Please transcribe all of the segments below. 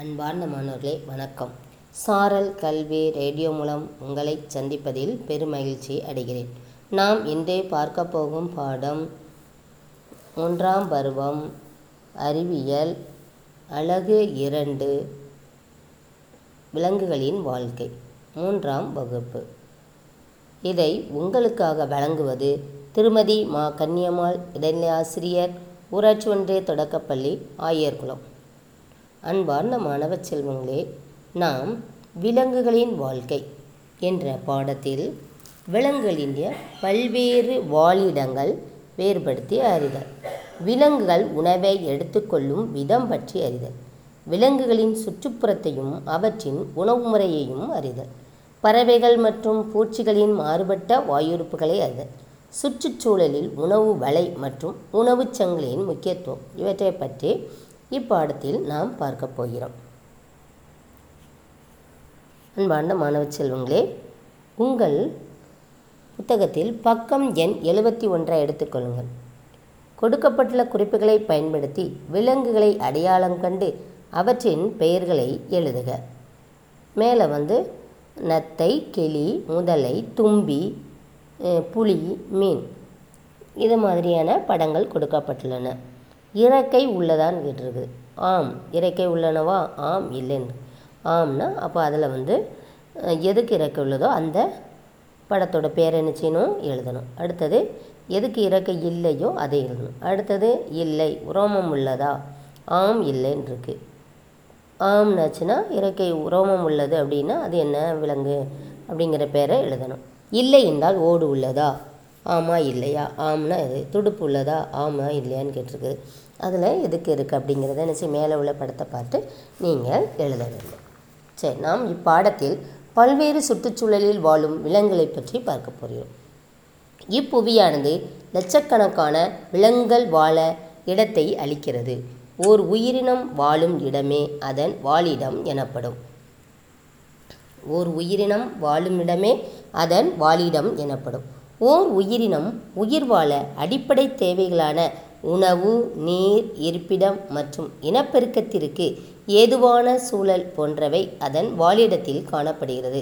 அன்பார்ந்த மாணவர்களே வணக்கம். சாரல் கல்வி ரேடியோ மூலம் உங்களை சந்திப்பதில் பெருமகிழ்ச்சி அடைகிறேன். நாம் இன்றே பார்க்க போகும் பாடம் மூன்றாம் பருவம் அறிவியல் அழகு இரண்டு விலங்குகளின் வாழ்க்கை மூன்றாம் வகுப்பு. இதை உங்களுக்காக வழங்குவது திருமதி மா கன்னியம்மாள் இடைநிலை ஆசிரியர் ஊராட்சி ஒன்றிய தொடக்கப்பள்ளி ஆயர்குளம். அன்பார்ந்த மாணவ செல்வங்களே நாம் விலங்குகளின் வாழ்க்கை என்ற பாடத்தில் விலங்குகளின் பல்வேறு வாழிடங்கள் வேறுபடுத்தி அறிதல். விலங்குகள் உணவை எடுத்துக்கொள்ளும் விதம் பற்றி அறிதல். விலங்குகளின் சுற்றுப்புறத்தையும் அவற்றின் உணவு முறையையும் அறிதல். பறவைகள் மற்றும் பூச்சிகளின் மாறுபட்ட வாயுறுப்புகளை அறிதல். சுற்றுச்சூழலில் உணவு வலை மற்றும் உணவுச் சங்கிலியின் முக்கியத்துவம் இவற்றை பற்றி இப்பாடத்தில் நாம் பார்க்க போகிறோம். அன்பார்ந்த மாணவ செல்வங்களே உங்கள் புத்தகத்தில் பக்கம் எண் எழுபத்தி ஒன்றை எடுத்துக்கொள்ளுங்கள் கொடுக்கப்பட்டுள்ள குறிப்புகளை பயன்படுத்தி விலங்குகளை அடையாளம் கண்டு அவற்றின் பெயர்களை எழுதுக. மேலே வந்து நத்தை கிளி முதலை தும்பி புலி மீன். இது மாதிரியான படங்கள் கொடுக்கப்பட்டுள்ளன. இறக்கை உள்ளதான்னு கேட்டிருக்குது. ஆம் இறக்கை உள்ளனவா? ஆம் இல்லைன்னு. ஆம்னா அப்போ அதில் வந்து எதுக்கு இறக்கை உள்ளதோ அந்த படத்தோட பேர் என்ன செய்யணும்? எழுதணும். அடுத்தது எதுக்கு இறக்கை இல்லையோ அதை எழுதணும். அடுத்தது இல்லை உரோமம் உள்ளதா? ஆம் இல்லைன்னு இருக்குது ஆம்னாச்சுன்னா இறக்கை உரோமம் உள்ளது அப்படின்னா அது என்ன விலங்கு? அப்படிங்கிற பேரை எழுதணும். இல்லை என்றால் ஓடு உள்ளதா? ஆமாம் இல்லையா? ஆம்னா இது துடுப்பு உள்ளதா? ஆமா இல்லையான்னு கேட்டிருக்கு அதில் எதுக்கு இருக்குது அப்படிங்கிறத என்ன செய்ய மேலே உள்ள படத்தை பார்த்து நீங்கள் எழுத வேண்டும். சரி நாம் இப்பாடத்தில் பல்வேறு சுற்றுச்சூழலில் வாழும் விலங்குகளை பற்றி பார்க்க போகிறோம். இப்புவியானது லட்சக்கணக்கான விலங்குகள் வாழ இடத்தை அளிக்கிறது. ஓர் உயிரினம் வாழும் இடமே அதன் வாழிடம் எனப்படும். ஓர் உயிரினம் வாழும் இடமே அதன் வாழிடம் எனப்படும். ஓர் உயிரினம் உயிர் வாழ அடிப்படை தேவைகளான உணவு நீர் இருப்பிடம் மற்றும் இனப்பெருக்கத்திற்கு ஏதுவான சூழல் போன்றவை அதன் வாழிடத்தில் காணப்படுகிறது.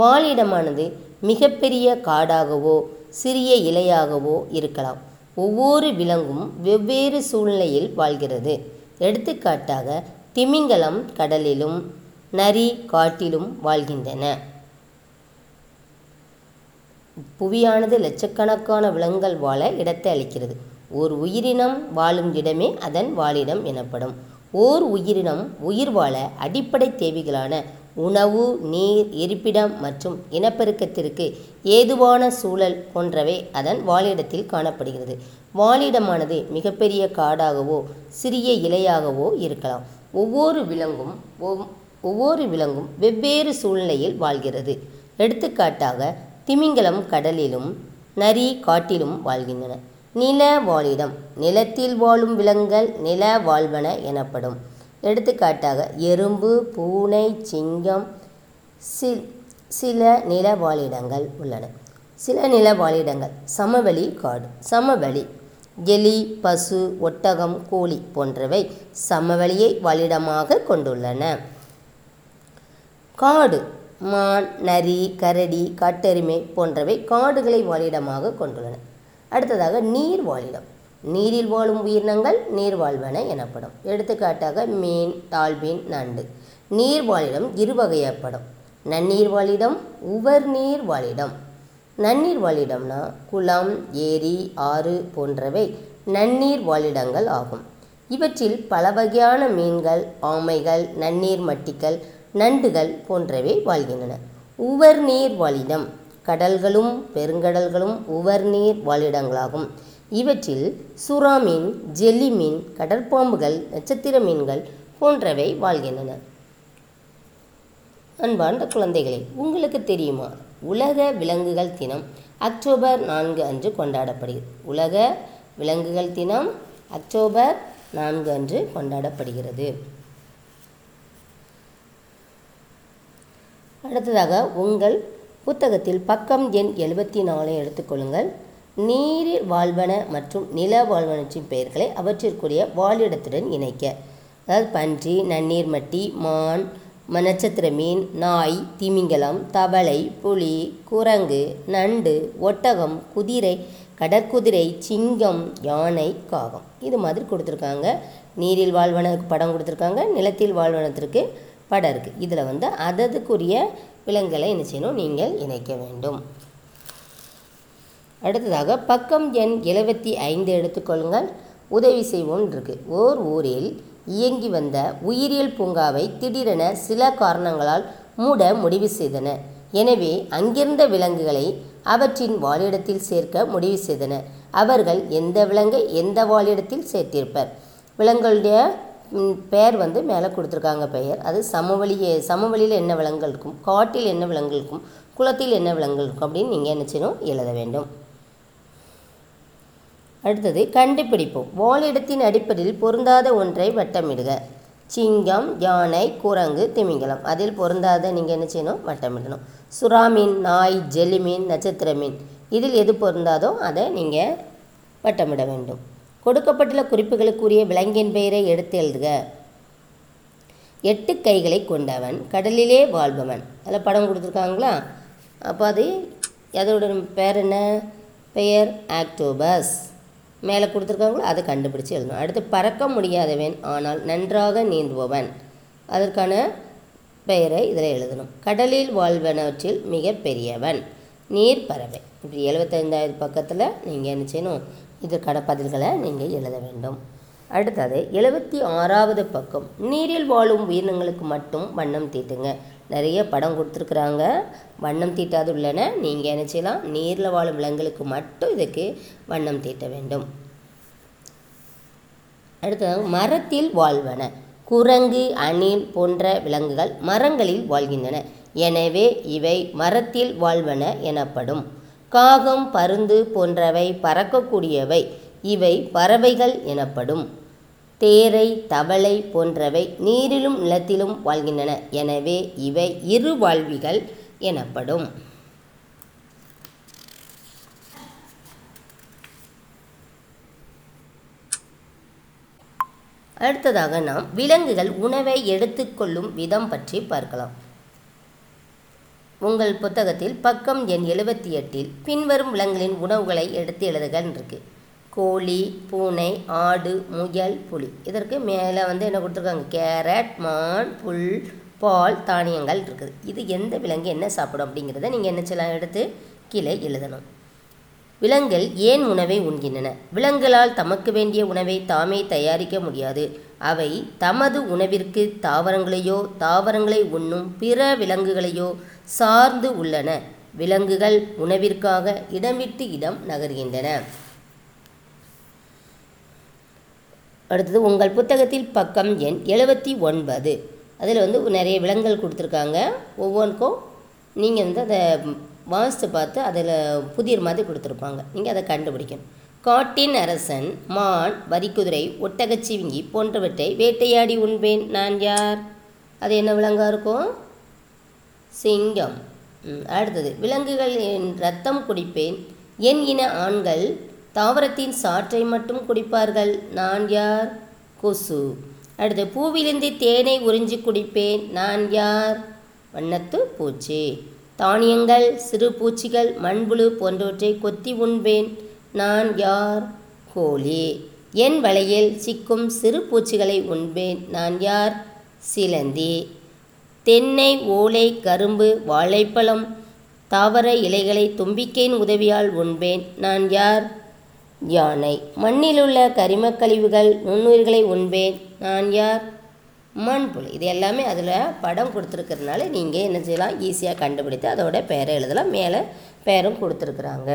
வாழிடமானது மிகப்பெரிய காடாகவோ சிறிய இலையாகவோ இருக்கலாம். ஒவ்வொரு விலங்கும் வெவ்வேறு சூழ்நிலையில் வாழ்கிறது. எடுத்துக்காட்டாக திமிங்கலம் கடலிலும் நரி காட்டிலும் வாழ்கின்றன. புவியானது லட்சக்கணக்கான விலங்குகள் வாழ இடத்தை அளிக்கிறது. ஓர் உயிரினம் வாழும் இடமே அதன் வாழிடம் எனப்படும். ஓர் உயிரினம் உயிர் வாழ அடிப்படை தேவைகளான உணவு நீர் இருப்பிடம் மற்றும் இனப்பெருக்கத்திற்கு ஏதுவான சூழல் போன்றவை அதன் வாழிடத்தில் காணப்படுகிறது. வாழிடமானது மிகப்பெரிய காடாகவோ சிறிய இலையாகவோ இருக்கலாம். ஒவ்வொரு விலங்கும் ஒவ்வொரு விலங்கும் வெவ்வேறு சூழ்நிலையில் வாழ்கிறது. எடுத்துக்காட்டாக திமிங்கலம் கடலிலும் நரி காட்டிலும் வாழ்கின்றன. நில வாழிடம். நிலத்தில் வாழும் விலங்குகள் நில வாழ்வன எனப்படும். எடுத்துக்காட்டாக எறும்பு பூனை சிங்கம் சி- சில நில வாழிடங்கள் உள்ளன. சில நில வாழிடங்கள் சமவெளி காடு சமவெளி எலி பசு ஒட்டகம் கோழி போன்றவை சமவெளியை வாழிடமாக கொண்டுள்ளன. காடு மான் நரி கரடி காட்டெருமை போன்றவை காடுகளை வாழிடமாக கொண்டுள்ளன. அடுத்ததாக நீர் வாழிடம். நீரில் வாழும் உயிரினங்கள் நீர் வாழ்வன எனப்படும். எடுத்துக்காட்டாக மீன் டால்பின் நண்டு. நீர் வாழிடம் இருவகையப்படும் நன்னீர் வாழிடம் உவர் நீர் வாழிடம். நன்னீர் வாழிடம்னா குளம் ஏரி ஆறு போன்றவை நன்னீர் வாழிடங்கள் ஆகும். இவற்றில் பல வகையான மீன்கள் ஆமைகள் நன்னீர் மட்டிகள் நண்டுகள் போன்றவை வாழ்கின்றன. உவர் நீர் வாழிடம் கடல்களும் பெருங்கடல்களும் உவர் நீர் வாழிடங்களாகும். இவற்றில் சுறா மீன் ஜெல்லி மீன் கடற்பாம்புகள் நட்சத்திர மீன்கள் போன்றவை வாழ்கின்றன. அன்பார்ந்த குழந்தைகளே உங்களுக்கு தெரியுமா? உலக விலங்குகள் தினம் அக்டோபர் நான்கு அன்று கொண்டாடப்படுகிறது. உலக விலங்குகள் தினம் அக்டோபர் நான்கு அன்று கொண்டாடப்படுகிறது. அடுத்ததாக உங்கள் புத்தகத்தில் பக்கம் எண் எழுபத்தி நாலை எடுத்துக்கொள்ளுங்கள் நீரில் வாழ்வன மற்றும் நில வாழ்வனற்றின் பெயர்களை அவற்றிற்குரிய வாழிடத்துடன் இணைக்க. அதாவது பன்றி நன்னீர் மட்டி மான் நட்சத்திர மீன் நாய் திமிங்கலம் தவளை புலி குரங்கு நண்டு ஒட்டகம் குதிரை கடற்குதிரை சிங்கம் யானை காகம். இது மாதிரி கொடுத்துருக்காங்க. நீரில் வாழ்வனத்துக்கு படம் கொடுத்துருக்காங்க. நிலத்தில் வாழ்வனத்திற்கு படம் இருக்குது இதில் வந்து அததுக்குரிய விலங்குகளை என்ன செய்யணும்? நீங்கள் இணைக்க வேண்டும். அடுத்ததாக பக்கம் எண் எழுபத்தி ஐந்து எடுத்துக்கொள்ளுங்கள் உதவி செய்வோம் இருக்குது ஓர் ஊரில் இயங்கி வந்த உயிரியல் பூங்காவை திடீரென சில காரணங்களால் மூட முடிவு செய்தன. எனவே அங்கிருந்த விலங்குகளை அவற்றின் வாழிடத்தில் சேர்க்க முடிவு செய்தன. அவர்கள் எந்த விலங்கை எந்த வாழிடத்தில் சேர்த்திருப்பர்? விலங்குகளுடைய பெயர் வந்து மேலே கொடுத்துருக்காங்க பெயர். அது சமவெளியே சமவெளியில் என்ன விலங்குகள் இருக்கும் காட்டில் என்ன விலங்குகள் இருக்கும் குளத்தில் என்ன விலங்குகள் இருக்கும் அப்படின்னு நீங்கள் என்ன செய்யணும் எழுத வேண்டும். அடுத்தது கண்டுபிடிப்போம். வாழிடத்தின் அடிப்படையில் பொருந்தாத ஒன்றை வட்டமிடுக. சிங்கம் யானை குரங்கு திமிங்கலம். அதில் பொருந்தாத நீங்கள் என்ன செய்யணும் வட்டமிடணும். சுறா மீன் நாய் ஜெலிமீன் நட்சத்திர மீன் இதில் எது பொருந்தாதோ அதை நீங்கள் வட்டமிட வேண்டும். கொடுக்கப்பட்டுள்ள குறிப்புகளுக்குரிய விலங்கின் பெயரை எடுத்து எழுதுக. எட்டு கைகளை கொண்டவன் கடலிலே வாழ்பவன். அதில் படம் கொடுத்துருக்காங்களா? அப்போ அது அதோட பேர் என்ன? பெயர் ஆக்டோபஸ். மேலே கொடுத்துருக்காங்களோ? அதை கண்டுபிடிச்சு எழுதணும். அடுத்து பறக்க முடியாதவன் ஆனால் நன்றாக நீந்துபவன். அதற்கான பெயரை இதில் எழுதணும். கடலில் வாழ்வனவற்றில் மிக பெரியவன் நீர் பறவை. இப்படி எழுபத்தைந்தாவது பக்கத்தில் நீங்கள் என்ன செய்யணும்? இதற்கான பதில்களை நீங்கள் எழுத வேண்டும். அடுத்தது எழுபத்தி ஆறாவது பக்கம். நீரில் வாழும் உயிரினங்களுக்கு மட்டும் வண்ணம் தீட்டுங்க. நிறைய படம் கொடுத்துருக்குறாங்க. வண்ணம் தீட்டாது உள்ளன. நீங்கள் என்ன செய்யலாம்? நீரில் வாழும் விலங்குகளுக்கு மட்டும் இதுக்கு வண்ணம் தீட்ட வேண்டும். அடுத்தது மரத்தில் வாழ்வன. குரங்கு அணில் போன்ற விலங்குகள் மரங்களில் வாழ்கின்றன. எனவே இவை மரத்தில் வாழ்வன எனப்படும். காகம் பருந்து போன்றவை பறக்கக்கூடியவை. இவை பறவைகள் எனப்படும். தேரை தவளை போன்றவை நீரிலும் நிலத்திலும் வாழ்கின்றன. எனவே இவை இரு வாழ்விகள் எனப்படும். அடுத்ததாக நாம் விலங்குகள் உணவை எடுத்துக்கொள்ளும் விதம் பற்றி பார்க்கலாம். உங்கள் புத்தகத்தில் பக்கம் எண் எழுபத்தி எட்டில் பின்வரும் விலங்குகளின் உணவுகளை எடுத்து எழுதுகள் இருக்கு. கோழி பூனை ஆடு முயல் புலி. இதற்கு மேலே வந்து என்ன கொடுத்துருக்காங்க? கேரட் மான் புல் பால் தானியங்கள் இருக்குது. இது எந்த விலங்கு என்ன சாப்பிடும் அப்படிங்கிறத நீங்கள் என்ன செய்யலாம் எடுத்து கீழே எழுதணும். விலங்குகள் ஏன் உணவை உண்கின்றன? விலங்குகளால் தமக்கு வேண்டிய உணவை தாமே தயாரிக்க முடியாது. அவை தமது உணவிற்கு தாவரங்களையோ தாவரங்களை உண்ணும் பிற விலங்குகளையோ சார்ந்து உள்ளன. விலங்குகள் உணவிற்காக இடம் விட்டு இடம் நகர்கின்றன. அடுத்தது உங்கள் புத்தகத்தில் பக்கம் எண் எழுபத்தி ஒன்பது. அதில் வந்து நிறைய விலங்குகள் கொடுத்துருக்காங்க. ஒவ்வொன்றுக்கும் நீங்கள் வந்து அதை வாசித்து பார்த்து அதில் புதிர் மாதிரி கொடுத்துருப்பாங்க. நீங்கள் அதை கண்டுபிடிக்கணும். காட்டின் அரசன் மான் வரிக்குதிரை ஒட்டகச்சிவிங்கி போன்றவற்றை வேட்டையாடி உண்பேன். நான் யார்? அது என்ன விலங்காக இருக்கும்? சிங்கம். ம், அடுத்தது. விலங்குகள் என் ரத்தம் குடிப்பேன். என் இன ஆண்கள் தாவரத்தின் சாற்றை மட்டும் குடிப்பார்கள். நான் யார்? கொசு. அடுத்து பூவிலிருந்து தேனை உறிஞ்சி குடிப்பேன். நான் யார்? வண்ணத்து பூச்சி. தானியங்கள் சிறு பூச்சிகள் மண்புழு போன்றவற்றை கொத்தி உண்பேன். நான் யார்? கோழி. என் வலையில் சிக்கும் சிறு பூச்சிகளை உண்பேன். நான் யார்? சிலந்தி. தென்னை ஓலை கரும்பு வாழைப்பழம் தாவர இலைகளை தும்பிக்கையின் உதவியால் உண்பேன். நான் யார்? யானை. மண்ணிலுள்ள கரிமக் கழிவுகள் நுண்ணுயிர்களை உண்பேன். நான் யார்? மண்புழு இது எல்லாமே அதில் படம் கொடுத்துருக்கறதுனால நீங்கள் என்ன செய்யலாம்? ஈஸியாக கண்டுபிடித்து அதோட பெயரை எழுதலாம். மேலே பெயரும் கொடுத்துருக்குறாங்க.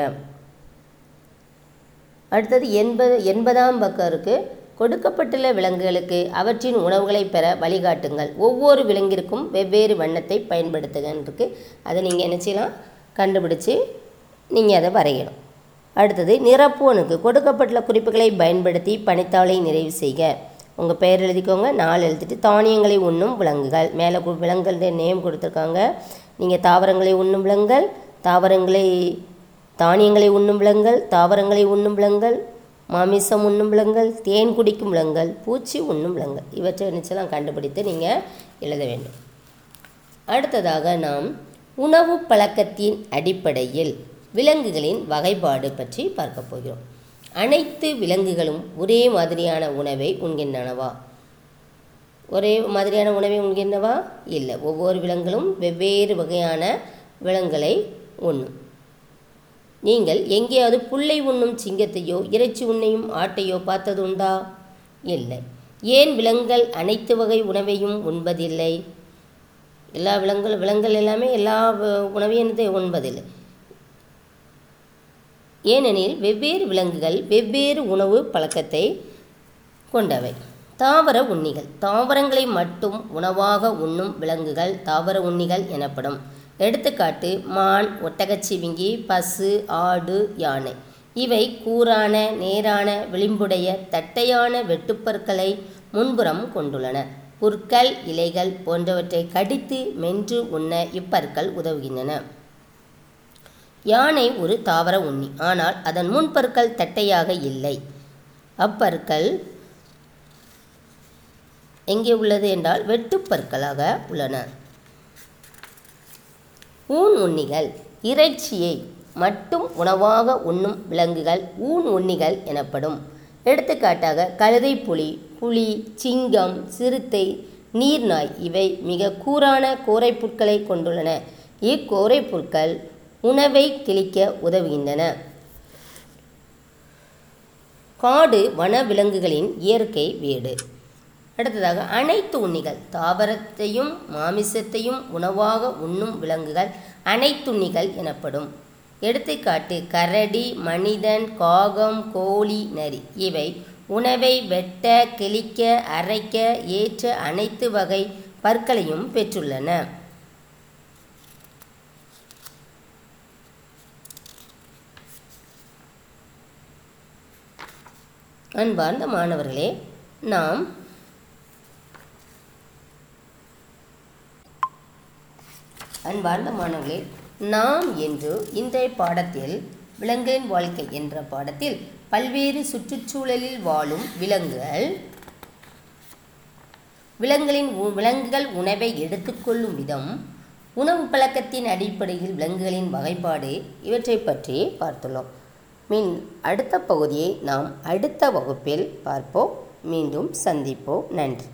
அடுத்தது எண்பது எண்பதாம் பக்கம் இருக்குது கொடுக்கப்பட்டுள்ள விலங்குகளுக்கு அவற்றின் உணவுகளை பெற வழிகாட்டுங்கள். ஒவ்வொரு விலங்கிற்கும் வெவ்வேறு வண்ணத்தை பயன்படுத்துகன்னு அதை நீங்கள் என்ன செய்யலாம்? கண்டுபிடிச்சி நீங்கள் அதை வரையணும். அடுத்தது நிரப்புவனுக்கு கொடுக்கப்பட்டுள்ள குறிப்புகளை பயன்படுத்தி பணித்தாளை நிறைவு செய்க. உங்கள் பெயர் எழுதிக்கோங்க. நாள் எழுதிட்டு தானியங்களை உண்ணும் விலங்குகள். மேலே விலங்குகளுடைய நேம் கொடுத்துருக்காங்க. நீங்கள் தாவரங்களை உண்ணும் விலங்குகள். தாவரங்களை தானியங்களை உண்ணும் விலங்குகள். தாவரங்களை உண்ணும் விலங்குகள். மாமிசம் உண்ணும் விலங்குகள் தேன் குடிக்கும் விலங்குகள் பூச்சி உண்ணும் விலங்குகள் இவற்றை நிச்சயம் கண்டுபிடித்து நீங்கள் எழுத வேண்டும். அடுத்ததாக நாம் உணவு பழக்கத்தின் அடிப்படையில் விலங்குகளின் வகைப்பாடு பற்றி பார்க்க போகிறோம். அனைத்து விலங்குகளும் ஒரே மாதிரியான உணவை உண்கின்றனவா? ஒரே மாதிரியான உணவை உண்கின்றனவா? இல்லை ஒவ்வொரு விலங்குகளும் வெவ்வேறு வகையான விலங்குகளை உண்ணும். நீங்கள் எங்கேயாவது புல்லை உண்ணும் சிங்கத்தையோ இறைச்சி உண்ணையும் ஆட்டையோ பார்த்ததுண்டா? இல்லை. ஏன் விலங்குகள் அனைத்து வகை உணவையும் உண்பதில்லை? எல்லா விலங்குகள் விலங்குகள் எல்லாமே எல்லா உணவையும் உண்பதில்லை. ஏனெனில் வெவ்வேறு விலங்குகள் வெவ்வேறு உணவு பழக்கத்தை கொண்டவை. தாவர உண்ணிகள் தாவரங்களை மட்டும் உணவாக உண்ணும் விலங்குகள் தாவர உண்ணிகள் எனப்படும். எடுத்துக்காட்டு மான் ஒட்டகச்சிவிங்கி பசு ஆடு யானை. இவை கூரான நேரான விளிம்புடைய தட்டையான வெட்டுப்பற்களை முன்புறம் கொண்டுள்ளன. புற்கள் இலைகள் போன்றவற்றை கடித்து மென்று உண்ண இப்பற்கள் உதவுகின்றன. யானை ஒரு தாவர உண்ணி. ஆனால் அதன் முன்பற்கள் தட்டையாக இல்லை. அப்பற்கள் எங்கே உள்ளது என்றால் வெட்டுப்பற்களாக உள்ளன. ஊன் உண்ணிகள் இறைச்சியை மட்டும் உணவாக உண்ணும் விலங்குகள் ஊன் உண்ணிகள் எனப்படும். எடுத்துக்காட்டாக கழுதை புலி புலி சிங்கம் சிறுத்தை நீர்நாய் இவை மிக கூரான கோரைப்புற்களை கொண்டுள்ளன. இக்கோரைப்புற்கள் உணவை கிழிக்க உதவுகின்றன. காடு வனவிலங்குகளின் இயற்கை வீடு. அடுத்ததாக அனைத்து உண்ணிகள் தாவரத்தையும் மாமிசத்தையும் உணவாக உண்ணும் விலங்குகள் அனைத்துண்ணிகள் எனப்படும். எடுத்துக்காட்டு கரடி மனிதன் காகம் கோழி நரி. இவை உணவை வெட்ட கிழிக்க அரைக்க ஏற்ற அனைத்து வகை பற்களையும் பெற்றுள்ளன. அன்பார்ந்த மாணவர்களே நாம் அன்பார்ந்த மாணவர்களே நாம் என்று இன்றைய பாடத்தில் விலங்குகளின் வாழ்க்கை என்ற பாடத்தில் பல்வேறு சுற்றுச்சூழலில் வாழும் விலங்குகள் விலங்குகளின் உ- விலங்குகள் உணவை எடுத்துக்கொள்ளும் விதம் உணவு பழக்கத்தின் அடிப்படையில் விலங்குகளின் வகைப்பாடு இவற்றை பற்றி பார்த்துள்ளோம். மீன் அடுத்த பகுதியை நாம் அடுத்த வகுப்பில் பார்ப்போம். மீண்டும் சந்திப்போம். நன்றி.